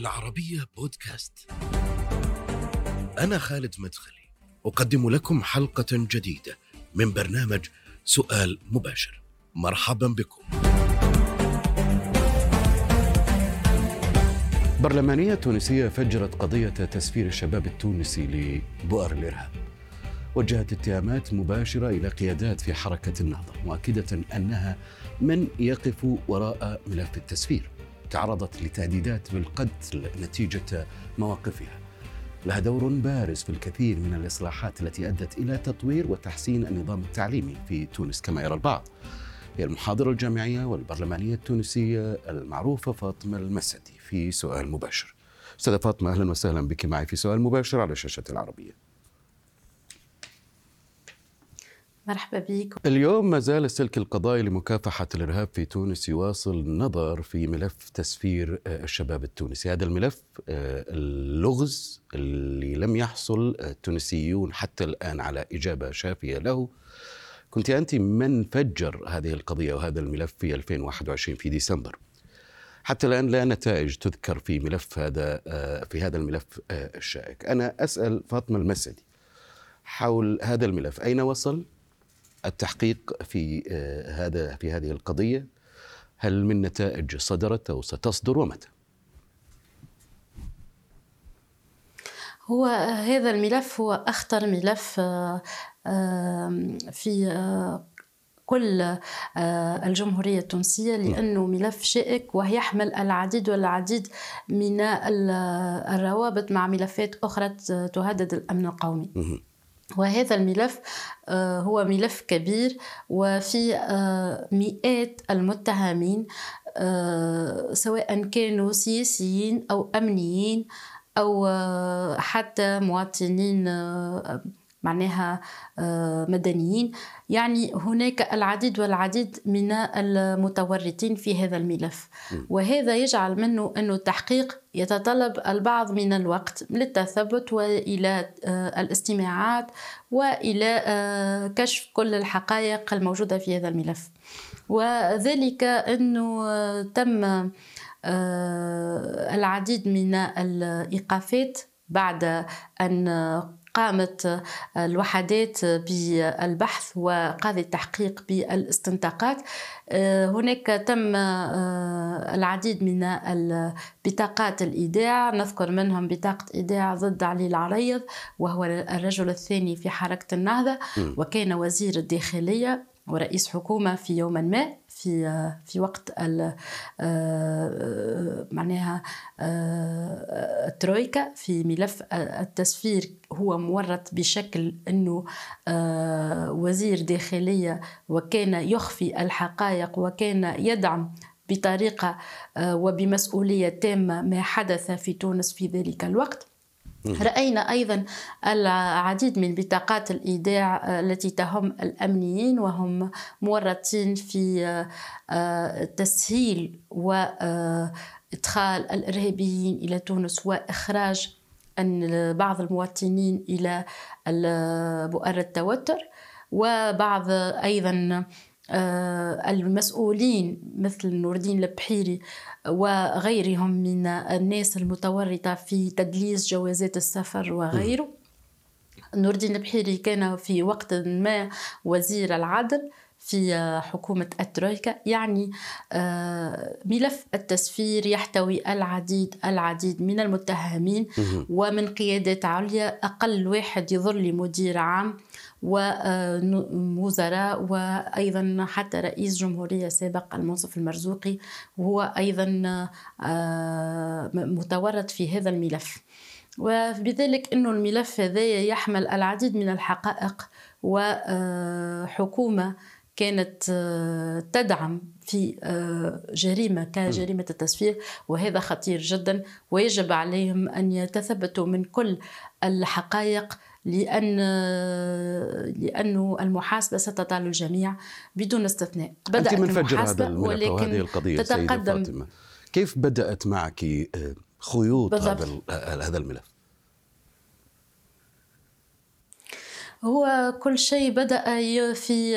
العربية بودكاست. أنا خالد مدخلي، أقدم لكم حلقة جديدة من برنامج سؤال مباشر. مرحبا بكم. برلمانية تونسية فجرت قضية تسفير الشباب التونسي لبؤر الإرهاب وجهت اتهامات مباشرة إلى قيادات في حركة النهضة مؤكدة أنها من يقف وراء ملف التسفير تعرضت لتهديدات بالقتل نتيجة مواقفها. لها دور بارز في الكثير من الإصلاحات التي أدت إلى تطوير وتحسين النظام التعليمي في تونس كما يرى البعض. هي المحاضرة الجامعية والبرلمانية التونسية المعروفة فاطمة المسدي في سؤال مباشر. أستاذة فاطمة أهلا وسهلا بك معي في سؤال مباشر على شاشة العربية. مرحبا بك اليوم ما زال السلك القضائي لمكافحة الإرهاب في تونس يواصل النظر في ملف تسفير آه، الشباب التونسي. هذا الملف آه، اللغز اللي لم يحصل التونسيون حتى الآن على إجابة شافية له. كنت أنت من فجر هذه القضية وهذا الملف في 2021 في ديسمبر. حتى الآن لا نتائج تذكر في ملف هذا آه، في هذا الملف الشائك. أنا أسأل فاطمة المسدي حول هذا الملف أين وصل؟ التحقيق في آه، هذا في هذه القضية هل من نتائج صدرت أو ستصدر ومتى؟ هو هذا الملف هو أخطر ملف آه، في آه، كل الجمهورية التونسية نعم. لأنه ملف شائك ويحمل العديد والعديد من الروابط مع ملفات أخرى تهدد الأمن القومي وهذا الملف آه، هو ملف كبير وفي آه، مئات المتهمين آه، سواء كانوا سياسيين أو أمنيين أو حتى مواطنين معناها آه، مدنيين. يعني هناك العديد والعديد من المتورطين في هذا الملف. وهذا يجعل منه أن التحقيق يتطلب البعض من الوقت للتثبت وإلى آه، الاستماعات وإلى آه، كشف كل الحقائق الموجودة في هذا الملف. وذلك أنه تم العديد من الإيقافات بعد أن قامت الوحدات بالبحث وقاضي التحقيق بالاستنتاقات. هناك تم العديد من بطاقات الإيداع. نذكر منهم بطاقة إيداع ضد علي العريض وهو الرجل الثاني في حركة النهضة. وكان وزير الداخلية ورئيس حكومة في يوم ما. في في وقت آه، معناها آه، الترويكا في ملف التسفير هو مورط بشكل إنه آه، وزير داخلية وكان يخفي الحقائق وكان يدعم بطريقة وبمسؤولية تامة ما حدث في تونس في ذلك الوقت. رأينا أيضا العديد من بطاقات الإيداع آه، التي تهم الأمنيين وهم مورطين في آه، آه، تسهيل وإدخال الإرهابيين إلى تونس وإخراج بعض المواطنين إلى بؤر التوتر. وبعض أيضا المسؤولين مثل نور الدين البحيري وغيرهم من الناس المتورطة في تدليس جوازات السفر وغيره. نور الدين البحيري كان في وقت ما وزير العدل في حكومة الترويكا يعني آه، ملف التسفير يحتوي العديد العديد من المتهمين ومن قيادات عليا. أقل واحد يظل مدير عام ووزراء وأيضا حتى رئيس جمهورية سابق المنصف المرزوقي وهو أيضا آه، متورط في هذا الملف. وبذلك إنه الملف هذا يحمل العديد من الحقائق وحكومه كانت آه، تدعم في آه، جريمة كجريمة التسفير وهذا خطير جدا. ويجب عليهم أن يتثبتوا من كل الحقائق لأن لأنه المحاسبة ستطال الجميع بدون استثناء. بدأت أنت من فجر هذا الملف وهذه القضية تتقدم. فاطمة. كيف بدأت معك آه، خيوط هذا هذا الملف؟ هو كل شيء بدأ في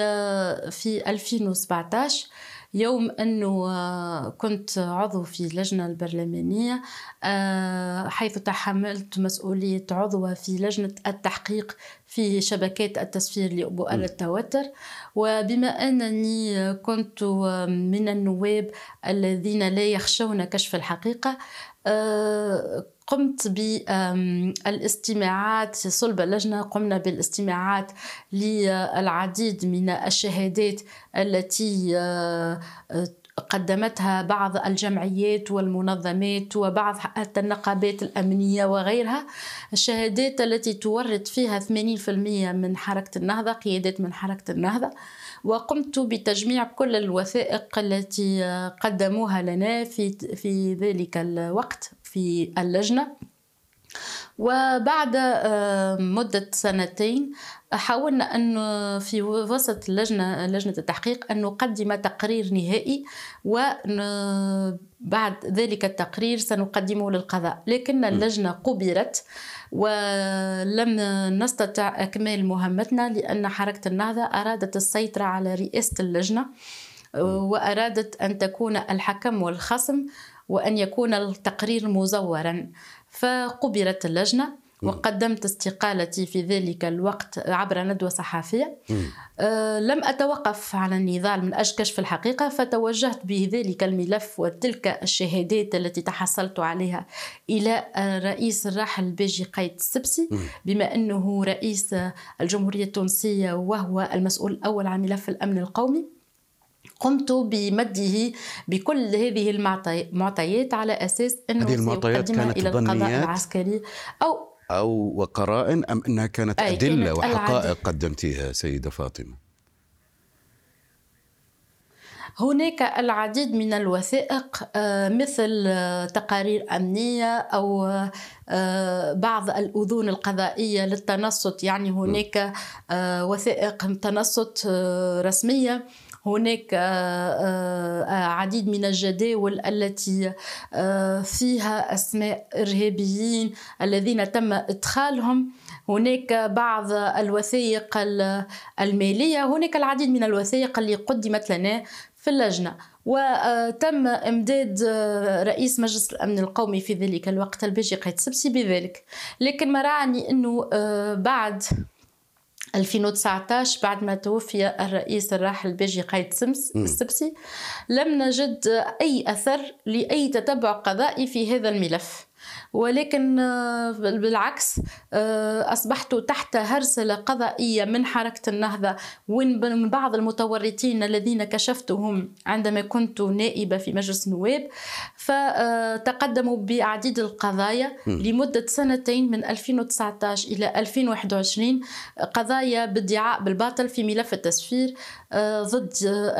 في 2017 يوم أنه آه، كنت عضو في اللجنة البرلمانية آه، حيث تحملت مسؤولية عضوة في لجنة التحقيق في شبكات التسفير لبؤر التوتر. وبما أنني كنت من النواب الذين لا يخشون كشف الحقيقة آه، قمت بالإستماعات صلب اللجنة قمنا بالإستماعات للعديد من الشهادات التي آه، قدمتها بعض الجمعيات والمنظمات وبعض حتى النقابات الأمنية وغيرها. الشهادات التي تورد فيها 80% من حركة النهضة قيادات من حركة النهضة. وقمت بتجميع كل الوثائق التي قدموها لنا في في ذلك الوقت في اللجنة. وبعد آه، مدة سنتين حاولنا أن في وسط اللجنة لجنة التحقيق أن نقدم تقرير نهائي وبعد ذلك التقرير سنقدمه للقضاء. لكن اللجنة قبرت ولم نستطع إكمال مهمتنا لأن حركة النهضة أرادت السيطرة على رئاسة اللجنة وأرادت أن تكون الحكم والخصم وأن يكون التقرير مزورا فقبرت اللجنة وقدمت استقالتي في ذلك الوقت عبر ندوة صحفية أه لم أتوقف على النضال من أجل كشف الحقيقة فتوجهت بذلك الملف وتلك الشهادات التي تحصلت عليها إلى الرئيس الراحل بيجي قيد السبسي. بما أنه رئيس الجمهورية التونسية وهو المسؤول الأول عن ملف الأمن القومي قمت بمده بكل هذه المعطيات على أساس أنه هذه المعطيات كانت إلى القضاء العسكري أو أو وقرائن أم إنها كانت أدلة كانت وحقائق قدمتيها سيدة فاطمة؟ هناك العديد من الوثائق آه، مثل آه، تقارير أمنية أو آه، بعض الأذون القضائية للتنصت. يعني هناك وثائق تنصت رسمية. هناك آه، آه، عديد من الجداول التي آه، فيها أسماء إرهابيين الذين تم إدخالهم. هناك بعض الوثائق المالية هناك العديد من الوثائق اللي قدمت لنا في اللجنة. وتم إمداد رئيس مجلس الأمن القومي في ذلك الوقت البيجي قيد سبسي بذلك. لكن ما رأني إنه بعد 2019 بعد ما توفي الرئيس الراحل بيجي قايد سمس السبسي لم نجد أي أثر لأي تتبع قضائي في هذا الملف. ولكن آه، بالعكس آه، أصبحت تحت هرسلة قضائية من حركة النهضة ومن بعض المتورطين الذين كشفتهم عندما كنت نائبة في مجلس النواب. فتقدموا بعديد القضايا لمدة سنتين من 2019 إلى 2021 قضايا بادعاء بالباطل في ملف التسفير آه، ضد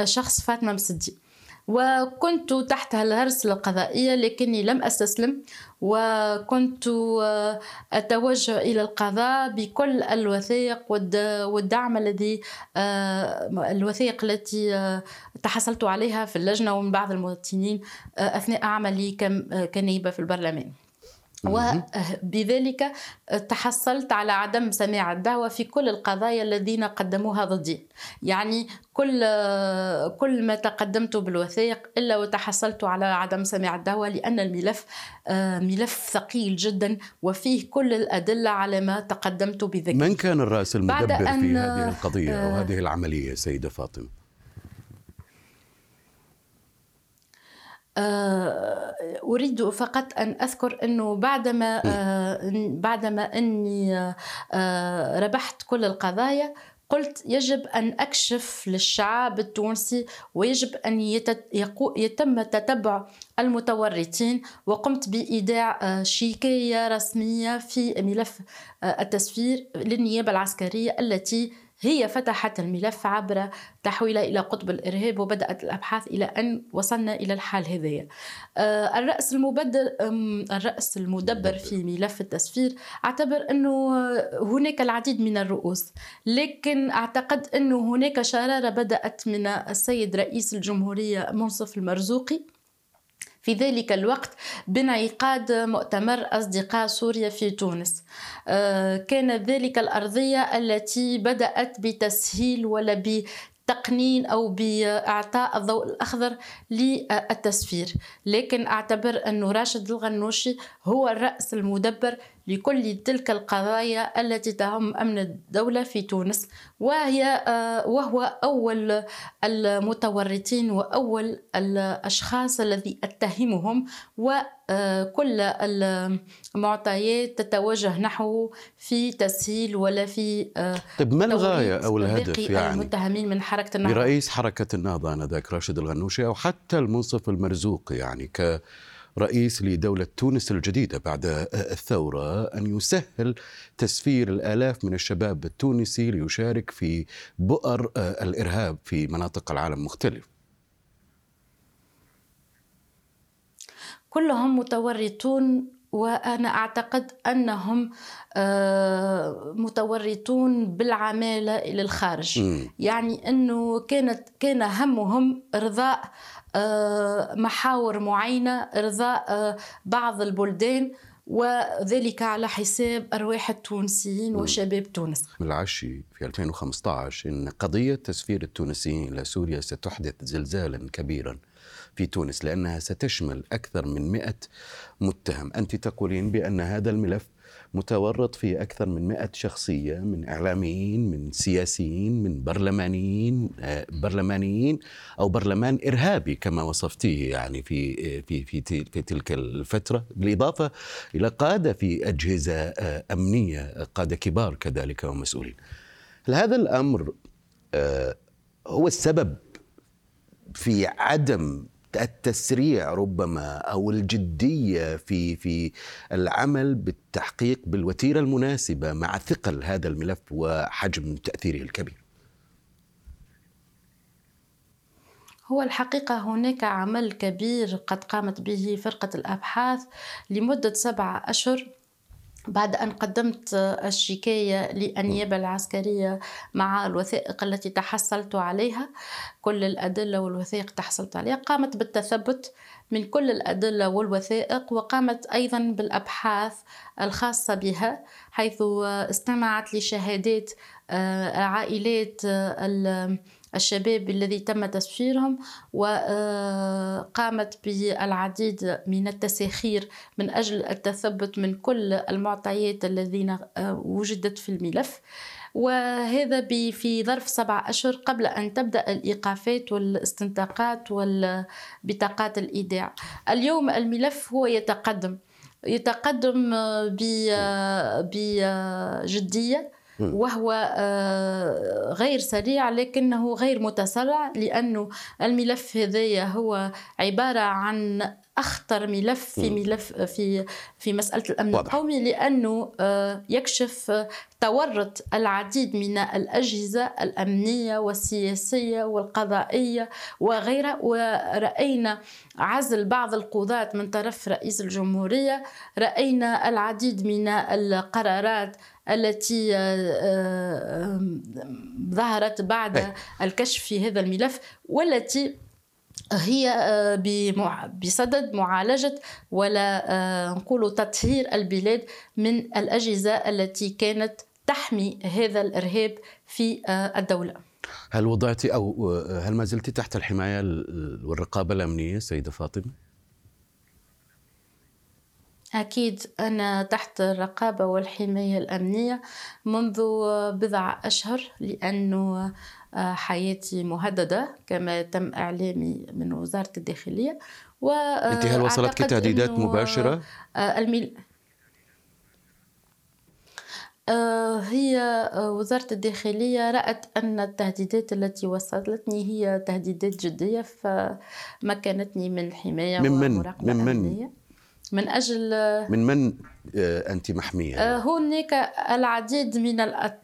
شخص فاطمة مسدي وكنت تحت الهرس القضائية لكني لم أستسلم وكنت آه، أتوجه إلى القضاء بكل الوثائق والدعم الذي آه، الوثائق التي آه، تحصلت عليها في اللجنة ومن بعض المواطنين أثناء عملي كنائبة في البرلمان. وبذلك تحصلت على عدم سماع الدعوة في كل القضايا الذين قدموها ضدي يعني كل كل ما تقدمت بالوثائق إلا وتحصلت على عدم سماع الدعوة لأن الملف آه، ملف ثقيل جدا وفيه كل الأدلة على ما تقدمت بذلك. من كان الرأس المدبر في هذه القضية أو هذه العملية سيدة فاطمة؟ أريد فقط أن أذكر أنه بعدما آه، بعدما أني آه، ربحت كل القضايا قلت يجب أن أكشف للشعب التونسي ويجب أن يتم تتبع المتورطين وقمت بإيداع شيكية رسمية في ملف التسفير للنيابة العسكرية التي هي فتحت الملف عبر تحويله إلى قطب الإرهاب وبدأت الأبحاث إلى أن وصلنا إلى الحال هذايا آه، الرأس المبدل الرأس المدبر في ملف التسفير أعتبر أنه هناك العديد من الرؤوس لكن أعتقد أنه هناك شرارة بدأت من السيد رئيس الجمهورية منصف المرزوقي. في ذلك الوقت بانعقاد مؤتمر أصدقاء سوريا في تونس. آه، كان ذلك الأرضية التي بدأت بتسهيل ولا تقنين أو بإعطاء الضوء الأخضر للتسفير لكن أعتبر انه راشد الغنوشي هو الرأس المدبر لكل تلك القضايا التي تهم أمن الدولة في تونس وهي وهو أول المتورطين وأول الأشخاص الذي أتهمهم وكل آه، المعطيات تتوجه نحوه في تسهيل ولا في آه، طيب ما الغاية أو الهدف يعني؟ المتهمين من حركة النهضة؟ برئيس حركة النهضة آنذاك راشد الغنوشي أو حتى المنصف المرزوق يعني ك رئيس لدولة تونس الجديدة بعد الثورة أن يسهل تسفير الآلاف من الشباب التونسي ليشارك في بؤر الإرهاب في مناطق العالم مختلف. كلهم متورطون وأنا أعتقد أنهم آه، متورطون بالعمالة إلى الخارج م. يعني إنه كانت كان همهم إرضاء آه، محاور معينة إرضاء آه، بعض البلدان وذلك على حساب أرواح التونسيين وشباب تونس. العشي في 2015 إن قضية تسفير التونسيين إلى سوريا ستحدث زلزالا كبيرا في تونس لأنها ستشمل أكثر من 100 متهم، أنت تقولين بأن هذا الملف متورط في أكثر من مئة شخصية من إعلاميين من سياسيين من برلمانيين آه، برلمانيين أو برلمان إرهابي كما وصفتيه يعني في في في في تلك الفترة. بالإضافة إلى قادة في أجهزة آه، أمنية قادة كبار كذلك ومسؤولين. هل هذا الأمر آه، هو السبب في عدم التسريع ربما أو الجدية في في العمل بالتحقيق بالوتيرة المناسبة مع ثقل هذا الملف وحجم تأثيره الكبير. هو الحقيقة هناك عمل كبير قد قامت به فرقة الأبحاث لمدة سبعة أشهر بعد أن قدمت الشكاية للنيابة العسكرية مع الوثائق التي تحصلت عليها كل الأدلة والوثائق تحصلت عليها قامت بالتثبت من كل الأدلة والوثائق وقامت أيضا بالأبحاث الخاصة بها حيث استمعت لشهادات آه، عائلات آه، الشباب الذي تم تسفيرهم وقامت بالعديد من التساخير من أجل التثبت من كل المعطيات الذين وجدت في الملف. وهذا في ظرف سبع أشهر قبل أن تبدأ الإيقافات والاستنطاقات والبطاقات الإيداع. اليوم الملف هو يتقدم يتقدم بجدية. وهو آه، غير سريع لكنه غير متسرع لأنه الملف هذايا هو عبارة عن أخطر ملف في ملف في في مسألة الأمن واضح. القومي لأنه آه، يكشف تورط العديد من الأجهزة الأمنية والسياسية والقضائية وغيرها. ورأينا عزل بعض القضاة من طرف رئيس الجمهورية رأينا العديد من القرارات التي آه، آه، ظهرت بعد إيه. الكشف في هذا الملف والتي هي آه، بصدد معالجة ولا نقول تطهير البلاد من الأجهزة التي كانت تحمي هذا الإرهاب في الدولة هل وضعت أو هل ما زلت تحت الحماية والرقابة الأمنية سيدة فاطمة؟ أكيد أنا تحت الرقابة والحماية الأمنية منذ بضع أشهر لأنه آه، حياتي مهددة كما تم إعلامي من وزارة الداخلية و أنت هل وصلتك تهديدات مباشرة؟ آه، الميل آه، هي وزارة الداخلية رأت أن التهديدات التي وصلتني هي تهديدات جدية فمكنتني من حماية من من؟ من من؟ من أجل من من آه، أنت محمية؟ آه، هناك العديد من الأت...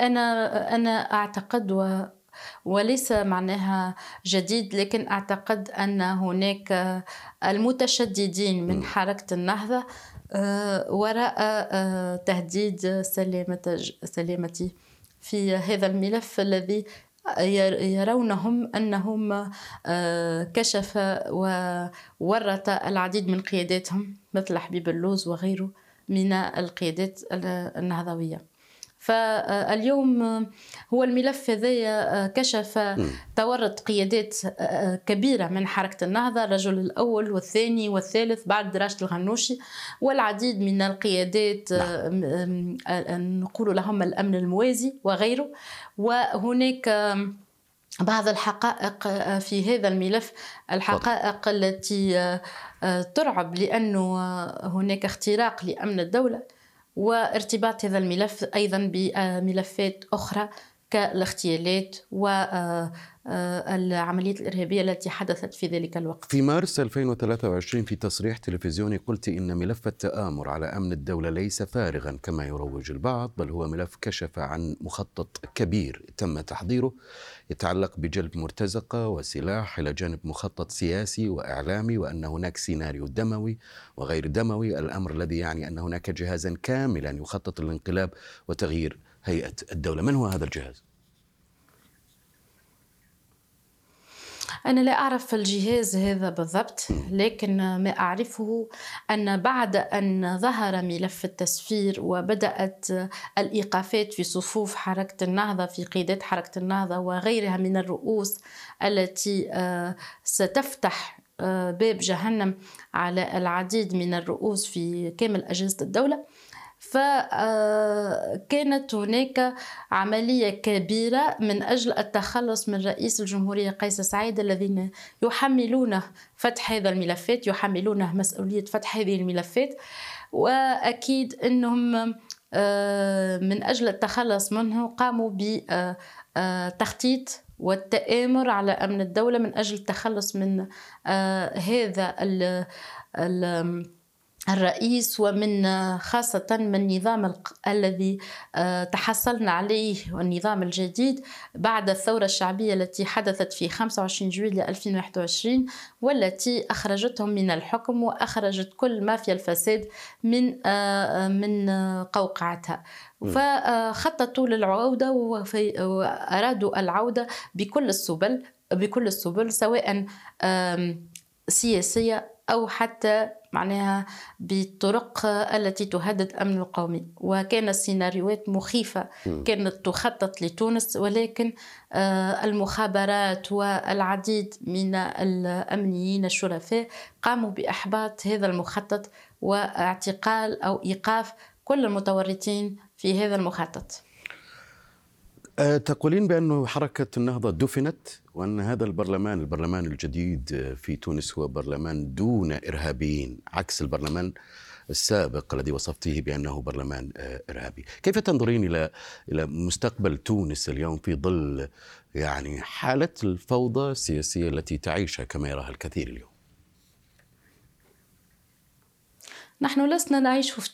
أنا أنا أعتقد و... وليس معناها جديد لكن أعتقد أن هناك المتشددين من حركة النهضة آه، وراء تهديد سلامة سلامتي في هذا الملف الذي يرونهم أنهم آه، كشف وورط العديد من قياداتهم مثل حبيب اللوز وغيره من القيادات النهضوية. فاليوم هو الملف هذايا كشف تورط قيادات كبيرة من حركة النهضة الرجل الأول والثاني والثالث بعد دراسة الغنوشي والعديد من القيادات نعم. نقول لهم الأمن الموازي وغيره. وهناك بعض الحقائق آه، في هذا الملف. الحقائق التي آه، آه، ترعب لأنه هناك اختراق لأمن الدولة. وارتباط هذا الملف أيضا بملفات أخرى كالاغتيالات والعمليات الإرهابية التي حدثت في ذلك الوقت. في مارس 2023 في تصريح تلفزيوني قلت إن ملف التآمر على أمن الدولة ليس فارغا كما يروج البعض بل هو ملف كشف عن مخطط كبير تم تحضيره يتعلق بجلب مرتزقة وسلاح إلى جانب مخطط سياسي وإعلامي وأن هناك سيناريو دموي وغير دموي. الأمر الذي يعني أن هناك جهازا كاملا يخطط للانقلاب وتغيير هيئة الدولة. من هو هذا الجهاز؟ أنا لا أعرف الجهاز هذا بالضبط لكن ما أعرفه أن بعد أن ظهر ملف التسفير وبدأت الإيقافات في صفوف حركة النهضة في قيادات حركة النهضة وغيرها من الرؤوس التي آه، ستفتح آه، باب جهنم على العديد من الرؤوس في كامل أجهزة الدولة. فكانت هناك عملية كبيرة من أجل التخلص من رئيس الجمهورية قيس سعيد الذين يحملونه فتح هذا الملفات يحملونه مسؤولية فتح هذه الملفات. وأكيد أنهم آه، من أجل التخلص منه قاموا بتخطيط آه، والتآمر على أمن الدولة من أجل التخلص من آه، هذا الرئيس ومن خاصة من النظام الذي آه، تحصلنا عليه والنظام الجديد بعد الثورة الشعبية التي حدثت في 25 جويلية 2021 والتي أخرجتهم من الحكم وأخرجت كل مافيا الفساد من آه، من قوقعتها. فخططوا للعودة وأرادوا العودة بكل السبل بكل السبل سواء سياسية أو حتى معناها بالطرق التي تهدد الأمن القومي وكان السيناريوهات مخيفة. كانت تخطط لتونس ولكن آه، المخابرات والعديد من الأمنيين الشرفاء قاموا بإحباط هذا المخطط واعتقال أو إيقاف كل المتورطين في هذا المخطط. تقولين بأن حركة النهضة دفنت وأن هذا البرلمان البرلمان الجديد في تونس هو برلمان دون إرهابيين عكس البرلمان السابق الذي وصفته بأنه برلمان أه، إرهابي. كيف تنظرين إلى إلى مستقبل تونس اليوم في ظل يعني حالة الفوضى السياسية التي تعيشها كما يراها الكثير اليوم؟ نحن لسنا نعيش في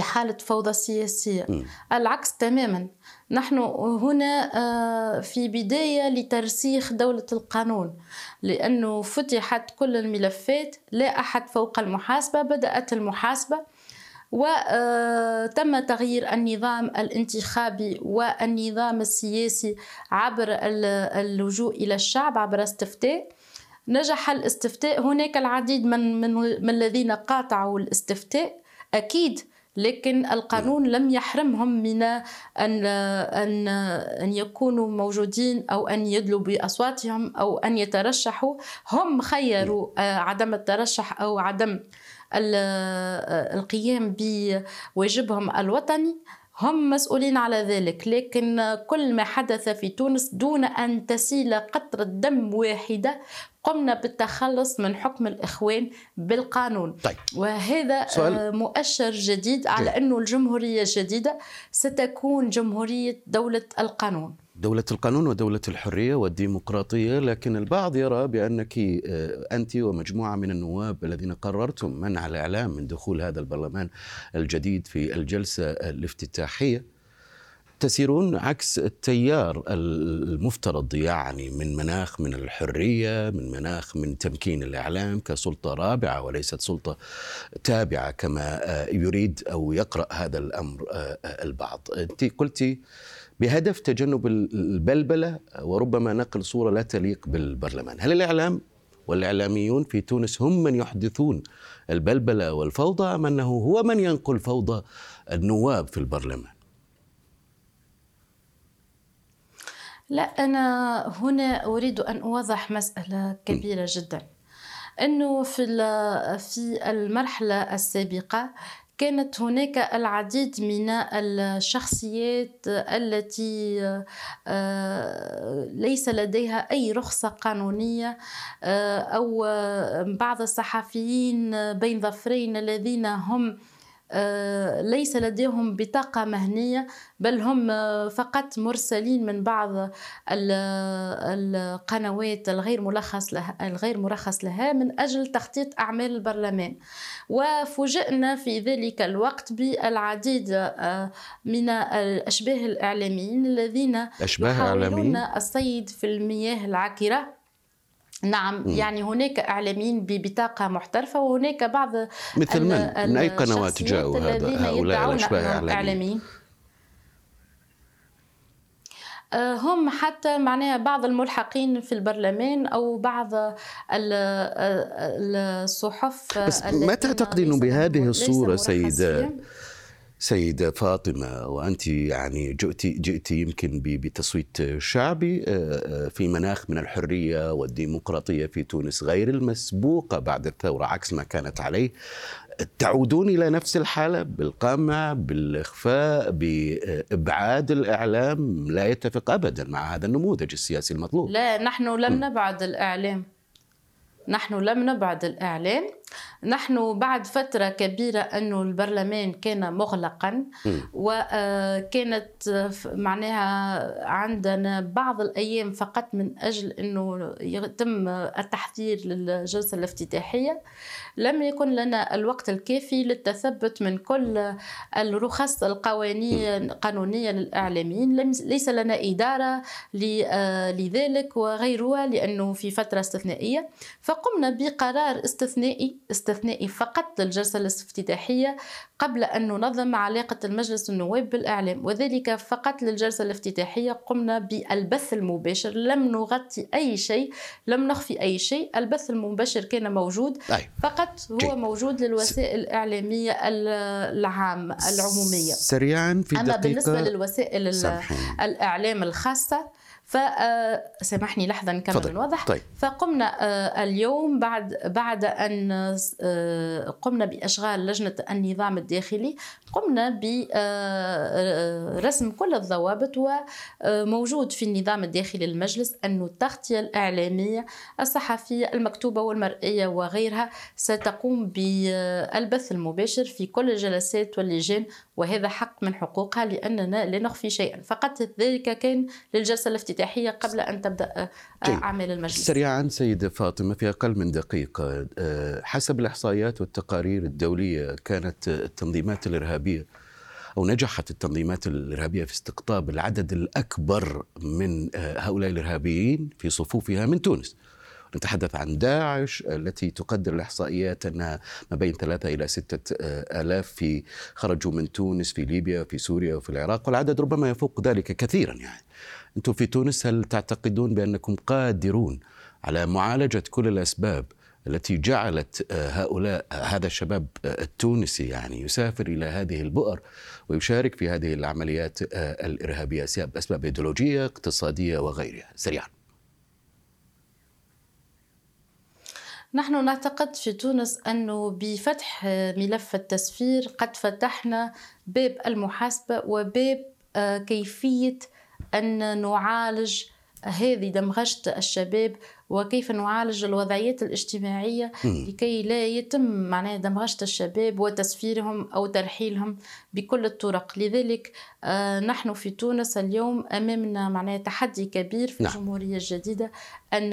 حالة فوضى سياسية. م. العكس تماما. نحن هنا آه، في بداية لترسيخ دولة القانون لأنه فتحت كل الملفات لا أحد فوق المحاسبة بدأت المحاسبة وتم آه، تغيير النظام الانتخابي والنظام السياسي عبر اللجوء إلى الشعب عبر استفتاء. نجح الاستفتاء هناك العديد من, من, من الذين قاطعوا الاستفتاء. أكيد لكن القانون لم يحرمهم من أن أن أن يكونوا موجودين أو أن يدلوا بأصواتهم أو أن يترشحوا. هم خيروا آه، عدم الترشح أو عدم آه، القيام بواجبهم الوطني. هم مسؤولين على ذلك لكن كل ما حدث في تونس دون أن تسيل قطرة دم واحدة قمنا بالتخلص من حكم الإخوان بالقانون طيب. وهذا سؤال. آه، مؤشر جديد على أنه الجمهورية الجديدة ستكون جمهورية دولة القانون دولة القانون ودولة الحرية والديمقراطية لكن البعض يرى بأنك آه، أنت ومجموعة من النواب الذين قررتم منع الإعلام من دخول هذا البرلمان الجديد في الجلسة الافتتاحية تسيرون عكس التيار المفترض يعني من مناخ من الحرية من مناخ من تمكين الإعلام كسلطة رابعة وليست سلطة تابعة كما آه، يريد أو يقرأ هذا الأمر آه، البعض. أنت قلتي بهدف تجنب البلبلة وربما نقل صورة لا تليق بالبرلمان. هل الإعلام والإعلاميون في تونس هم من يحدثون البلبلة والفوضى أم أنه هو من ينقل فوضى النواب في البرلمان؟ لا أنا هنا أريد أن أوضح مسألة كبيرة جدا. أنه في في المرحلة السابقة كانت هناك العديد من الشخصيات التي آه، ليس لديها أي رخصة قانونية آه، أو بعض الصحفيين بين ظفرين الذين هم ليس لديهم بطاقة مهنية بل هم فقط مرسلين من بعض القنوات الغير مرخص لها الغير مرخص لها من أجل تخطيط أعمال البرلمان. وفوجئنا في ذلك الوقت بالعديد آه، من الأشباه الإعلاميين الذين أشباه إعلاميين؟ الصيد في المياه العكرة نعم. يعني هناك إعلاميين ببطاقه محترفة وهناك بعض مثل من؟ من أي قنوات جاءوا هذا هؤلاء الاشباه الاعلاميين؟ آه، هم حتى معناها بعض الملحقين في البرلمان أو بعض الصحف بس ما تعتقدين بهذه الصورة سيده سيدة فاطمة وأنت يعني جئتي جئتي يمكن بتصويت شعبي آه، آه، في مناخ من الحرية والديمقراطية في تونس غير المسبوقة بعد الثورة عكس ما كانت عليه. تعودون إلى نفس الحالة بالقمع بالإخفاء بإبعاد الإعلام لا يتفق أبدا مع هذا النموذج السياسي المطلوب. لا نحن لم نبعد الإعلام. نحن لم نبعد الإعلام. نحن بعد فترة كبيرة أنه البرلمان كان مغلقا وكانت آه، معناها عندنا بعض الأيام فقط من أجل أنه يتم التحضير للجلسة الافتتاحية. لم يكن لنا الوقت الكافي للتثبت من كل الرخص القوانية القانونية للإعلاميين. ليس لنا إدارة آه، لذلك وغيرها لأنه في فترة استثنائية. فقمنا بقرار استثنائي استثنائي فقط للجلسة الافتتاحية قبل أن ننظم علاقة المجلس النواب بالإعلام وذلك فقط للجلسة الافتتاحية. قمنا بالبث المباشر لم نغطي أي شيء لم نخفي أي شيء البث المباشر كان موجود فقط هو. موجود للوسائل الإعلامية العام العمومية. سريعا في دقيقة. أما بالنسبة للوسائل الإعلام الخاصة فسامحني لحظة نكمل. نوضح طيب. فقمنا آه، اليوم بعد بعد أن آه، قمنا بإشغال لجنة النظام الداخلي قمنا برسم آه، كل الضوابط وموجود في النظام الداخلي للمجلس أن التغطية الإعلامية الصحفية المكتوبة والمرئية وغيرها ستقوم بالبث المباشر في كل الجلسات واللجان وهذا حق من حقوقها لأننا لا نخفي شيئا. فقط ذلك كان للجلسة الافتتاحية. قبل أن تبدأ أعمال المجلس. سريعا سيدة فاطمة في أقل من دقيقة آه، حسب الإحصائيات والتقارير الدولية كانت التنظيمات الإرهابية أو نجحت التنظيمات الإرهابية في استقطاب العدد الأكبر من آه، هؤلاء الإرهابيين في صفوفها من تونس. نتحدث عن داعش التي تقدر الإحصائيات أنها ما بين ثلاثة إلى ستة آه، آلاف في خرجوا من تونس في ليبيا وفي سوريا وفي العراق والعدد ربما يفوق ذلك كثيرا يعني. أنتم في تونس هل تعتقدون بأنكم قادرون على معالجة كل الأسباب التي جعلت آه، هؤلاء آه، هذا الشباب التونسي يعني يسافر إلى هذه البؤر ويشارك في هذه العمليات الإرهابية بأسباب إيديولوجية اقتصادية وغيرها. سريعا. نحن نعتقد في تونس أنه بفتح ملف التسفير قد فتحنا باب المحاسبة وباب آه، كيفية أن نعالج هذه دمغشة الشباب وكيف نعالج الوضعيات الاجتماعية لكي لا يتم معناها دمغشة الشباب وتسفيرهم أو ترحيلهم بكل الطرق لذلك آه نحن في تونس اليوم أمامنا معناها تحدي كبير في نعم. الجمهورية الجديدة أن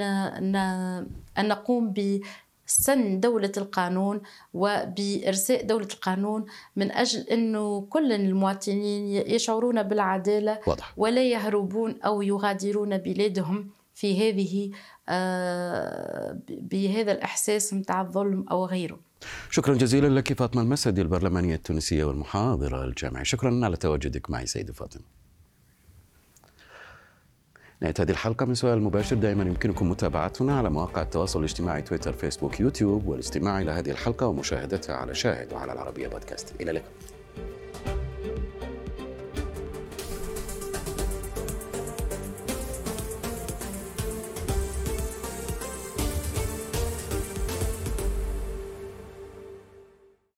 أن نقوم ب سن دولة القانون وبإرساء دولة القانون من أجل أنه كل المواطنين يشعرون بالعدالة واضح. ولا يهربون أو يغادرون بلادهم في هذه آه، بهذا الإحساس متاع الظلم أو غيره. شكرا جزيلا لك فاطمة المسدي البرلمانية التونسية والمحاضرة الجامعية. شكرا على تواجدك معي سيدة فاطمة. نهاية هذه الحلقة من سؤال مباشر دائما يمكنكم متابعتنا على مواقع التواصل الاجتماعي تويتر فيسبوك يوتيوب والإستماع إلى هذه الحلقة ومشاهدتها على شاهد وعلى العربية بودكاست. إلى اللقاء.